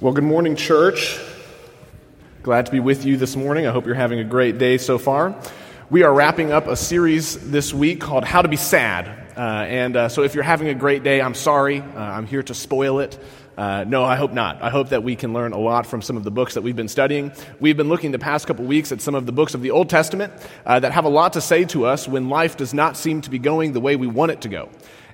Well, good morning, church. Glad to be with you this morning. I hope you're having a great day so far. We are wrapping up a series this week called How to Be Sad. Uh, and uh, so if you're having a great day, I'm sorry. Uh, I'm here to spoil it. Uh, no, I hope not. I hope that we can learn a lot from some of the books that we've been studying. We've been looking the past couple weeks at some of the books of the Old Testament uh, that have a lot to say to us when life does not seem to be going the way we want it to go.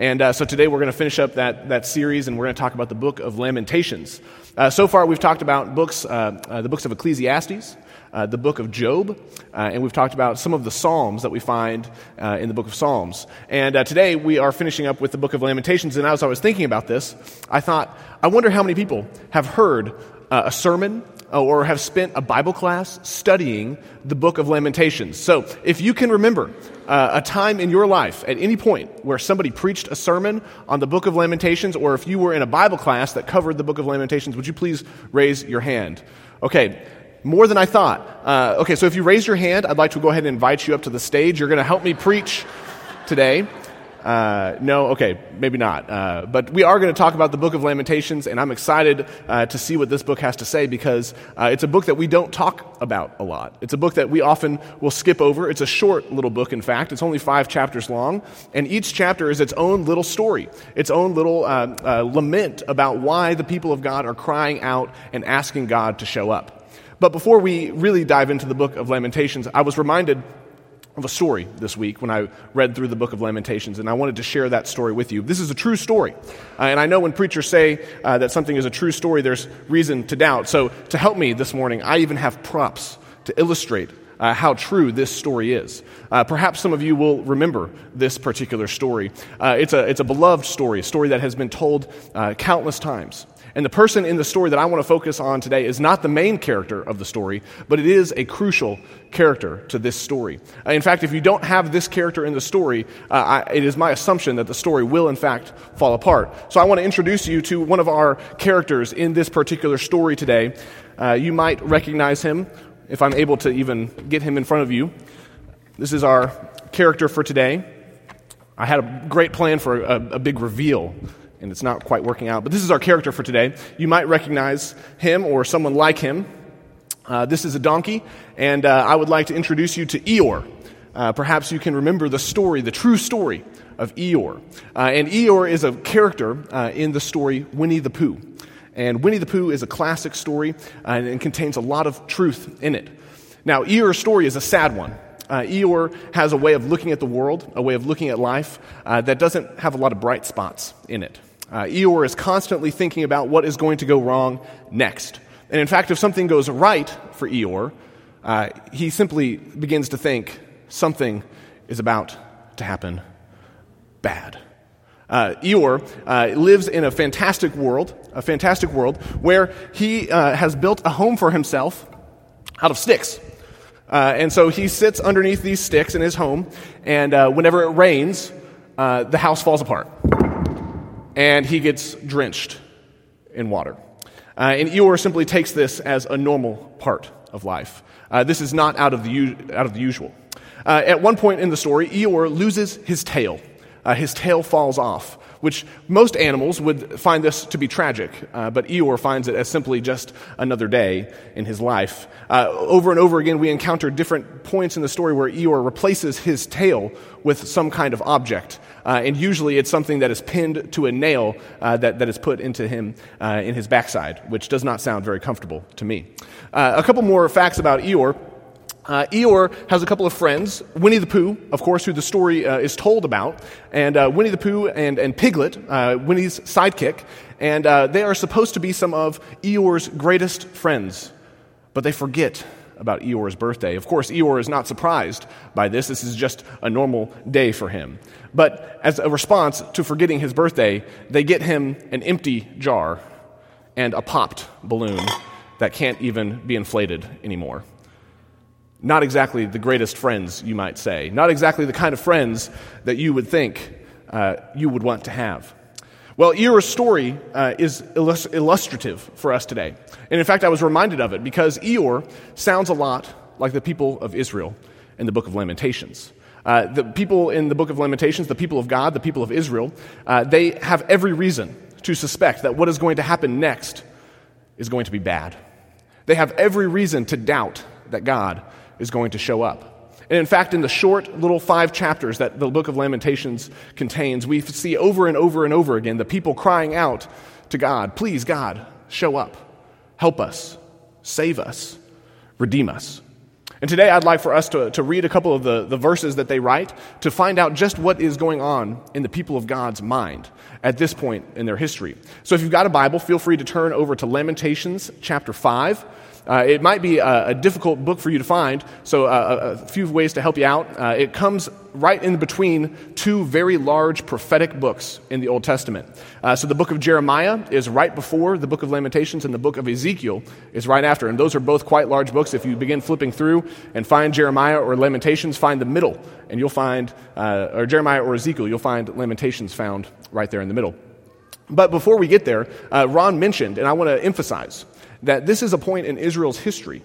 And uh, so today we're going to finish up that, that series and we're going to talk about the book of Lamentations. Uh, so far we've talked about books, uh, uh the books of Ecclesiastes, uh, the book of Job, and we've talked about some of the Psalms that we find in the book of Psalms. And today we are finishing up with the book of Lamentations. And as I was thinking about this, I thought, I wonder how many people have heard a sermon or have spent a Bible class studying the book of Lamentations. So, if you can remember uh, a time in your life at any point where somebody preached a sermon on the book of Lamentations, or if you were in a Bible class that covered the book of Lamentations, would you please raise your hand? Okay, more than I thought. Uh, okay, so if you raise your hand, I'd like to go ahead and invite you up to the stage. You're going to help me preach today. Uh, no, okay, maybe not. Uh, but we are going to talk about the book of Lamentations, and I'm excited uh, to see what this book has to say because uh, it's a book that we don't talk about a lot. It's a book that we often will skip over. It's a short little book, in fact. It's only five chapters long, and each chapter is its own little story, its own little uh, uh, lament about why the people of God are crying out and asking God to show up. But before we really dive into the book of Lamentations, I was reminded of a story this week when I read through the book of Lamentations, and I wanted to share that story with you. This is a true story. Uh, and I know when preachers say uh, that something is a true story, there's reason to doubt. So, to help me this morning, I even have props to illustrate uh, how true this story is. Uh, perhaps some of you will remember this particular story. Uh, it's, a, it's a beloved story, a story that has been told uh, countless times. And the person in the story that I want to focus on today is not the main character of the story, but it is a crucial character to this story. Uh, in fact, if you don't have this character in the story, uh, I, it is my assumption that the story will, in fact, fall apart. So I want to introduce you to one of our characters in this particular story today. Uh, you might recognize him if I'm able to even get him in front of you. This is our character for today. I had a great plan for a, a big reveal and it's not quite working out. But this is our character for today. You might recognize him or someone like him. Uh, this is a donkey, and uh, I would like to introduce you to Eeyore. Uh, perhaps you can remember the story, the true story of Eeyore. Uh, and Eeyore is a character uh, in the story Winnie the Pooh. And Winnie the Pooh is a classic story uh, and contains a lot of truth in it. Now, Eeyore's story is a sad one. Uh, Eeyore has a way of looking at the world, a way of looking at life uh, that doesn't have a lot of bright spots in it. Uh, Eeyore is constantly thinking about what is going to go wrong next. And in fact, if something goes right for Eeyore, uh, he simply begins to think something is about to happen bad. Uh, Eeyore uh, lives in a fantastic world, a fantastic world where he uh, has built a home for himself out of sticks. Uh, and so he sits underneath these sticks in his home, and uh, whenever it rains, the house falls apart and he gets drenched in water. Uh, and Eeyore simply takes this as a normal part of life. Uh, this is not out of the, out of the usual. Uh, at one point in the story, Eeyore loses his tail. Uh, his tail falls off, which most animals would find this to be tragic, uh, but Eeyore finds it as simply just another day in his life. Uh, over and over again, we encounter different points in the story where Eeyore replaces his tail with some kind of object. Uh, and usually it's something that is pinned to a nail uh, that, that is put into him uh, in his backside, which does not sound very comfortable to me. Uh, a couple more facts about Eeyore. Uh, Eeyore has a couple of friends, Winnie the Pooh, of course, who the story uh, is told about, and uh, Winnie the Pooh and, and Piglet, uh, Winnie's sidekick, and uh, they are supposed to be some of Eeyore's greatest friends, but they forget about Eeyore's birthday. Of course, Eeyore is not surprised by this. This is just a normal day for him. But as a response to forgetting his birthday, they get him an empty jar and a popped balloon that can't even be inflated anymore. Not exactly the greatest friends, you might say. Not exactly the kind of friends that you would think uh, you would want to have. Well, Eeyore's story uh, is illustrative for us today. And in fact, I was reminded of it because Eeyore sounds a lot like the people of Israel in the book of Lamentations. Uh, the people in the book of Lamentations, the people of God, the people of Israel, uh, they have every reason to suspect that what is going to happen next is going to be bad. They have every reason to doubt that God is going to show up. And in fact, in the short little five chapters that the book of Lamentations contains, we see over and over and over again the people crying out to God, Please, God, show up, help us, save us, redeem us. And today I'd like for us to, to read a couple of the, the verses that they write to find out just what is going on in the people of God's mind at this point in their history. So if you've got a Bible, feel free to turn over to Lamentations chapter 5. Uh, it might be a, a, difficult book for you to find, so uh, a, a, few ways to help you out. Uh, it comes right in between two very large prophetic books in the Old Testament. Uh, so the book of Jeremiah is right before the book of Lamentations, and the book of Ezekiel is right after. And those are both quite large books. If you begin flipping through and find Jeremiah or Lamentations, find the middle, and you'll find, uh, or Jeremiah or Ezekiel, you'll find Lamentations found right there in the middle. But before we get there, uh, Ron mentioned, and I want to emphasize, that this is a point in Israel's history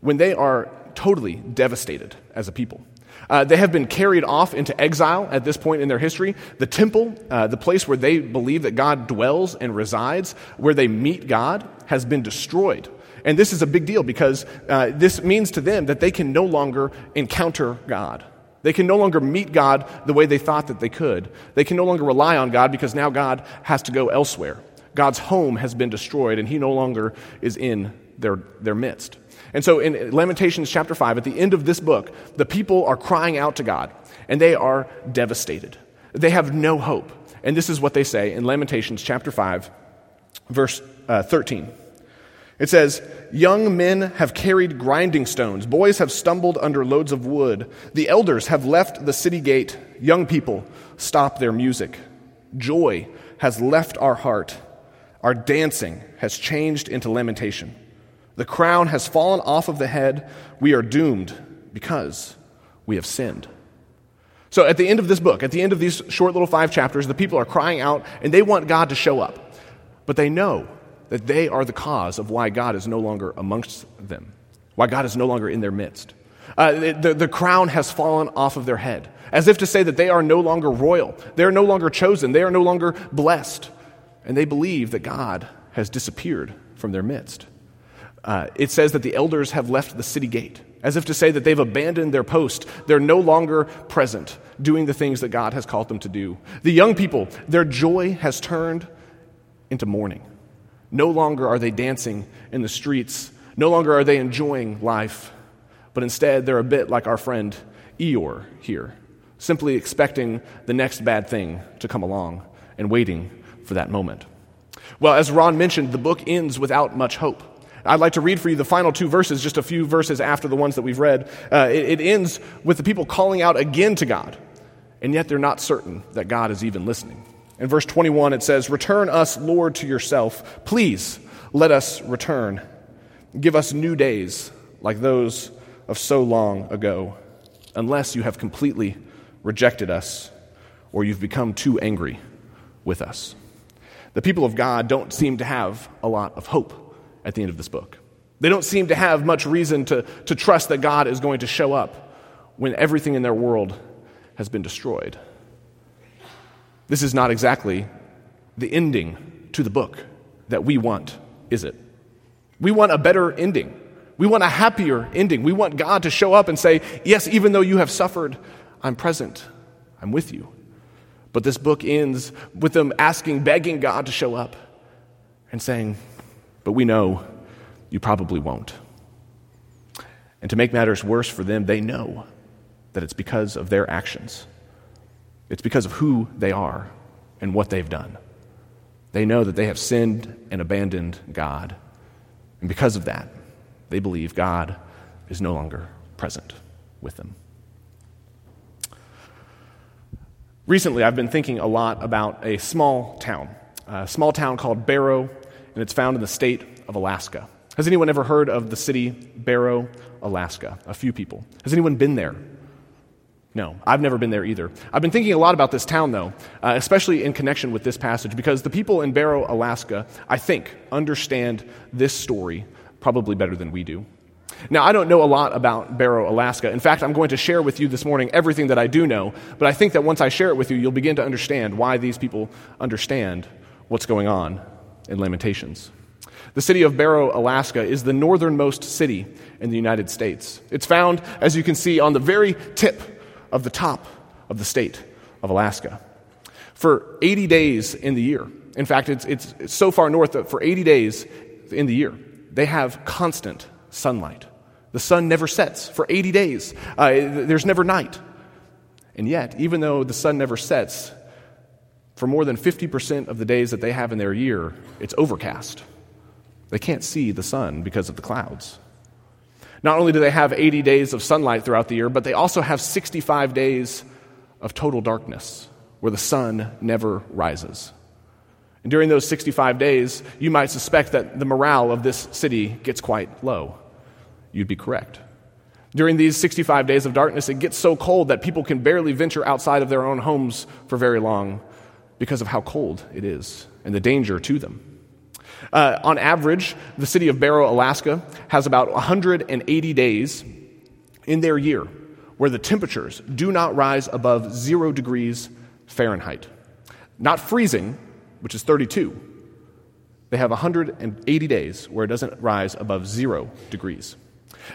when they are totally devastated as a people. Uh, they have been carried off into exile at this point in their history. The temple, uh, the place where they believe that God dwells and resides, where they meet God, has been destroyed. And this is a big deal because uh, this means to them that they can no longer encounter God. They can no longer meet God the way they thought that they could. They can no longer rely on God because now God has to go elsewhere. God's home has been destroyed and he no longer is in their, their midst. And so in Lamentations chapter 5, at the end of this book, the people are crying out to God and they are devastated. They have no hope. And this is what they say in Lamentations chapter 5, verse uh, 13. It says, Young men have carried grinding stones. Boys have stumbled under loads of wood. The elders have left the city gate. Young people stop their music. Joy has left our heart. Our dancing has changed into lamentation. The crown has fallen off of the head. We are doomed because we have sinned. So, at the end of this book, at the end of these short little five chapters, the people are crying out and they want God to show up. But they know that they are the cause of why God is no longer amongst them, why God is no longer in their midst. Uh, the, the crown has fallen off of their head, as if to say that they are no longer royal, they are no longer chosen, they are no longer blessed and they believe that God has disappeared from their midst. Uh, it says that the elders have left the city gate, as if to say that they've abandoned their post. They're no longer present, doing the things that God has called them to do. The young people, their joy has turned into mourning. No longer are they dancing in the streets, no longer are they enjoying life, but instead they're a bit like our friend Eeyore here, simply expecting the next bad thing to come along and waiting for that moment. Well, as Ron mentioned, the book ends without much hope. I'd like to read for you the final two verses, just a few verses after the ones that we've read. Uh, it, it ends with the people calling out again to God, and yet they're not certain that God is even listening. In verse 21, it says, Return us, Lord, to yourself. Please let us return. Give us new days like those of so long ago, unless you have completely rejected us or you've become too angry with us. The people of God don't seem to have a lot of hope at the end of this book. They don't seem to have much reason to, to trust that God is going to show up when everything in their world has been destroyed. This is not exactly the ending to the book that we want, is it? We want a better ending. We want a happier ending. We want God to show up and say, Yes, even though you have suffered, I'm present. I'm with you. But this book ends with them asking, begging God to show up and saying, But we know you probably won't. And to make matters worse for them, they know that it's because of their actions. It's because of who they are and what they've done. They know that they have sinned and abandoned God. And because of that, they believe God is no longer present with them. Recently, I've been thinking a lot about a small town, a small town called Barrow, and it's found in the state of Alaska. Has anyone ever heard of the city Barrow, Alaska? A few people. Has anyone been there? No, I've never been there either. I've been thinking a lot about this town, though, uh, especially in connection with this passage, because the people in Barrow, Alaska, I think, understand this story probably better than we do. Now, I don't know a lot about Barrow, Alaska. In fact, I'm going to share with you this morning everything that I do know, but I think that once I share it with you, you'll begin to understand why these people understand what's going on in Lamentations. The city of Barrow, Alaska, is the northernmost city in the United States. It's found, as you can see, on the very tip of the top of the state of Alaska. For 80 days in the year, in fact, it's, it's, so far north that for 80 days in the year, they have constant sunlight. The sun never sets for 80 days, uh, there's never night. And yet, even though the sun never sets, for more than 50% of the days that they have in their year, it's overcast. They can't see the sun because of the clouds. Not only do they have 80 days of sunlight throughout the year, but they also have 65 days of total darkness where the sun never rises. And during those 65 days, you might suspect that the morale of this city gets quite low. You'd be correct. During these 65 days of darkness, it gets so cold that people can barely venture outside of their own homes for very long because of how cold it is and the danger to them. Uh, on average, the city of Barrow, Alaska, has about 180 days in their year where the temperatures do not rise above zero degrees Fahrenheit. Not freezing, which is 32. They have 180 days where it doesn't rise above zero degrees.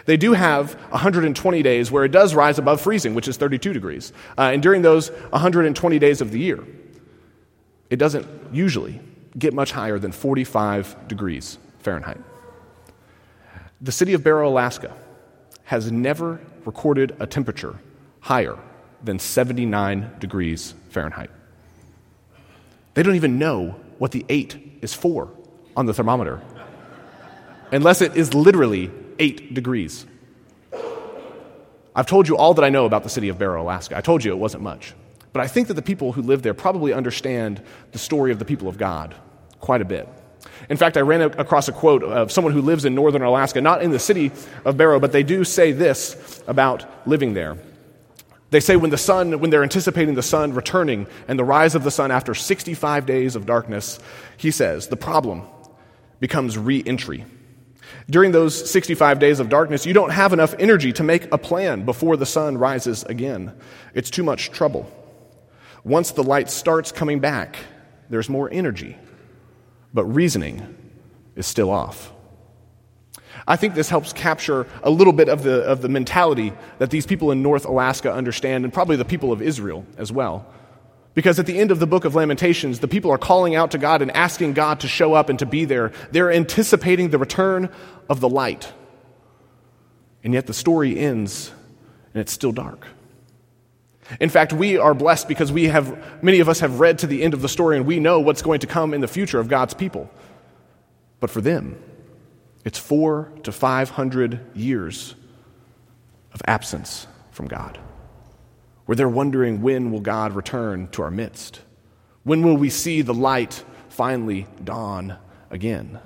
They do have 120 days where it does rise above freezing, which is 32 degrees. Uh, and during those 120 days of the year, it doesn't usually get much higher than 45 degrees Fahrenheit. The city of Barrow, Alaska, has never recorded a temperature higher than 79 degrees Fahrenheit. They don't even know what the 8 is for on the thermometer, unless it is literally 8 degrees. I've told you all that I know about the city of Barrow, Alaska. I told you it wasn't much. But I think that the people who live there probably understand the story of the people of God quite a bit. In fact, I ran across a quote of someone who lives in northern Alaska, not in the city of Barrow, but they do say this about living there. They say when the sun, when they're anticipating the sun returning and the rise of the sun after 65 days of darkness, he says, the problem becomes re entry. During those 65 days of darkness, you don't have enough energy to make a plan before the sun rises again. It's too much trouble. Once the light starts coming back, there's more energy, but reasoning is still off. I think this helps capture a little bit of the, of the mentality that these people in North Alaska understand, and probably the people of Israel as well. Because at the end of the book of Lamentations, the people are calling out to God and asking God to show up and to be there. They're anticipating the return of the light. And yet the story ends and it's still dark. In fact, we are blessed because we have, many of us have read to the end of the story and we know what's going to come in the future of God's people. But for them, it's four to five hundred years of absence from God, where they're wondering when will God return to our midst? When will we see the light finally dawn again?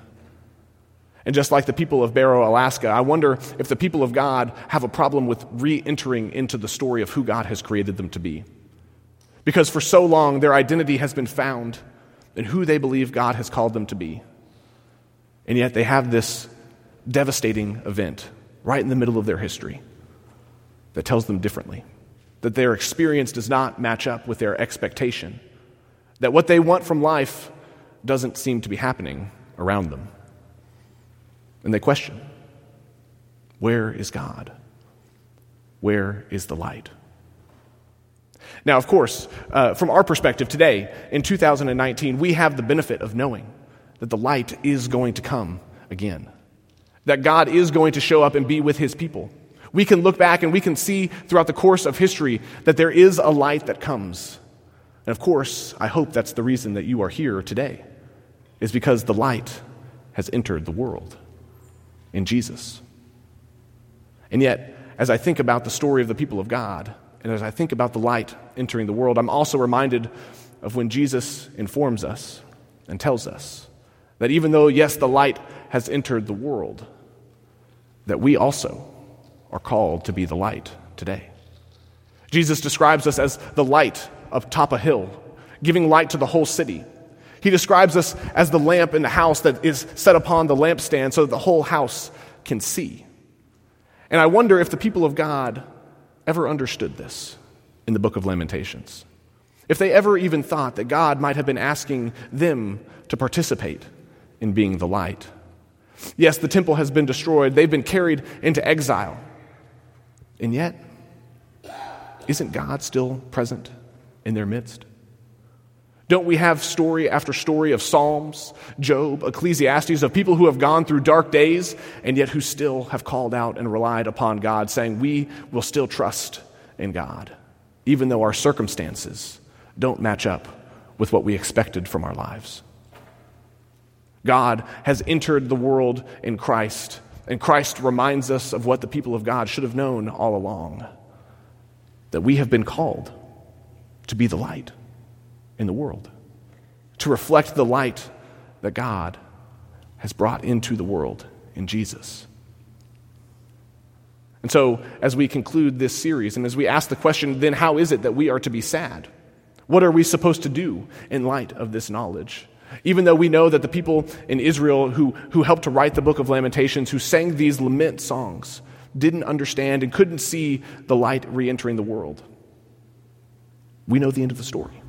And just like the people of Barrow, Alaska, I wonder if the people of God have a problem with re entering into the story of who God has created them to be. Because for so long, their identity has been found in who they believe God has called them to be. And yet they have this devastating event right in the middle of their history that tells them differently. That their experience does not match up with their expectation. That what they want from life doesn't seem to be happening around them. And they question Where is God? Where is the light? Now, of course, uh, from our perspective today, in 2019, we have the benefit of knowing that the light is going to come again, that God is going to show up and be with his people. We can look back and we can see throughout the course of history that there is a light that comes. And of course, I hope that's the reason that you are here today, is because the light has entered the world in Jesus. And yet, as I think about the story of the people of God, and as I think about the light entering the world, I'm also reminded of when Jesus informs us and tells us that even though, yes, the light has entered the world, that we also are called to be the light today. Jesus describes us as the light of top a hill, giving light to the whole city. He describes us as the lamp in the house that is set upon the lampstand so that the whole house can see. And I wonder if the people of God ever understood this in the book of Lamentations. If they ever even thought that God might have been asking them to participate in being the light Yes, the temple has been destroyed, they've been carried into exile. And yet, isn't God still present in their midst? Don't we have story after story of Psalms, Job, Ecclesiastes, of people who have gone through dark days and yet who still have called out and relied upon God, saying, We will still trust in God, even though our circumstances don't match up with what we expected from our lives? God has entered the world in Christ, and Christ reminds us of what the people of God should have known all along that we have been called to be the light in the world, to reflect the light that God has brought into the world in Jesus. And so, as we conclude this series, and as we ask the question, then how is it that we are to be sad? What are we supposed to do in light of this knowledge? Even though we know that the people in Israel who, who helped to write the book of Lamentations, who sang these lament songs, didn't understand and couldn't see the light re entering the world. We know the end of the story.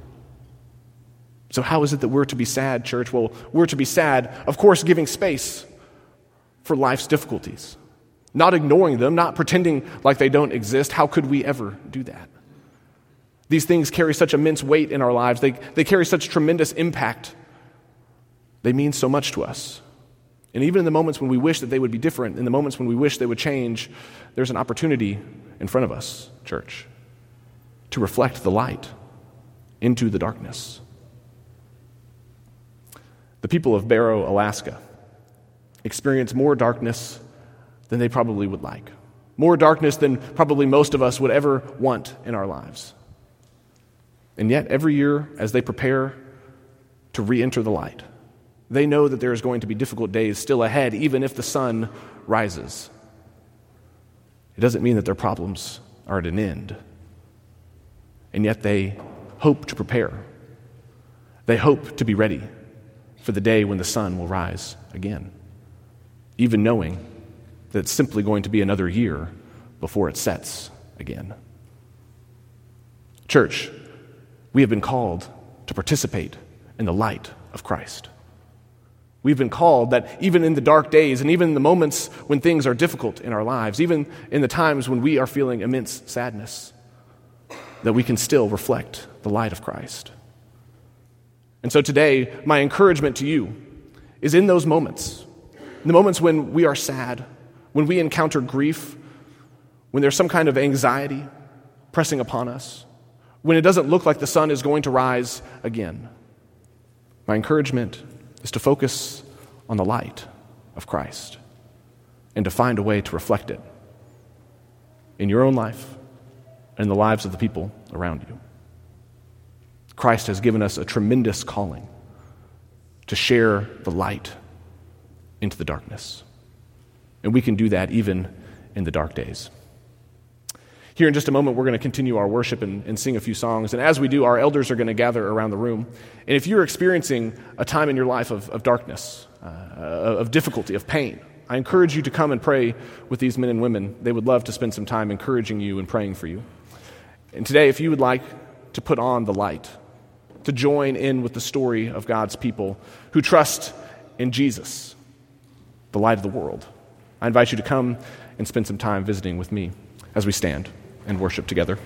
So, how is it that we're to be sad, church? Well, we're to be sad, of course, giving space for life's difficulties, not ignoring them, not pretending like they don't exist. How could we ever do that? These things carry such immense weight in our lives, they, they carry such tremendous impact. They mean so much to us. And even in the moments when we wish that they would be different, in the moments when we wish they would change, there's an opportunity in front of us, church, to reflect the light into the darkness. The people of Barrow, Alaska, experience more darkness than they probably would like, more darkness than probably most of us would ever want in our lives. And yet, every year, as they prepare to re enter the light, they know that there is going to be difficult days still ahead, even if the sun rises. It doesn't mean that their problems are at an end. And yet they hope to prepare. They hope to be ready for the day when the sun will rise again, even knowing that it's simply going to be another year before it sets again. Church, we have been called to participate in the light of Christ. We've been called that even in the dark days and even in the moments when things are difficult in our lives, even in the times when we are feeling immense sadness, that we can still reflect the light of Christ. And so today, my encouragement to you is in those moments, in the moments when we are sad, when we encounter grief, when there's some kind of anxiety pressing upon us, when it doesn't look like the sun is going to rise again. My encouragement is to focus on the light of Christ and to find a way to reflect it in your own life and in the lives of the people around you. Christ has given us a tremendous calling to share the light into the darkness. And we can do that even in the dark days. Here in just a moment, we're going to continue our worship and, and, sing a few songs. And as we do, our elders are going to gather around the room. And if you're experiencing a time in your life of, of darkness, uh, of difficulty, of pain, I encourage you to come and pray with these men and women. They would love to spend some time encouraging you and praying for you. And today, if you would like to put on the light, to join in with the story of God's people who trust in Jesus, the light of the world, I invite you to come and spend some time visiting with me as we stand and worship together.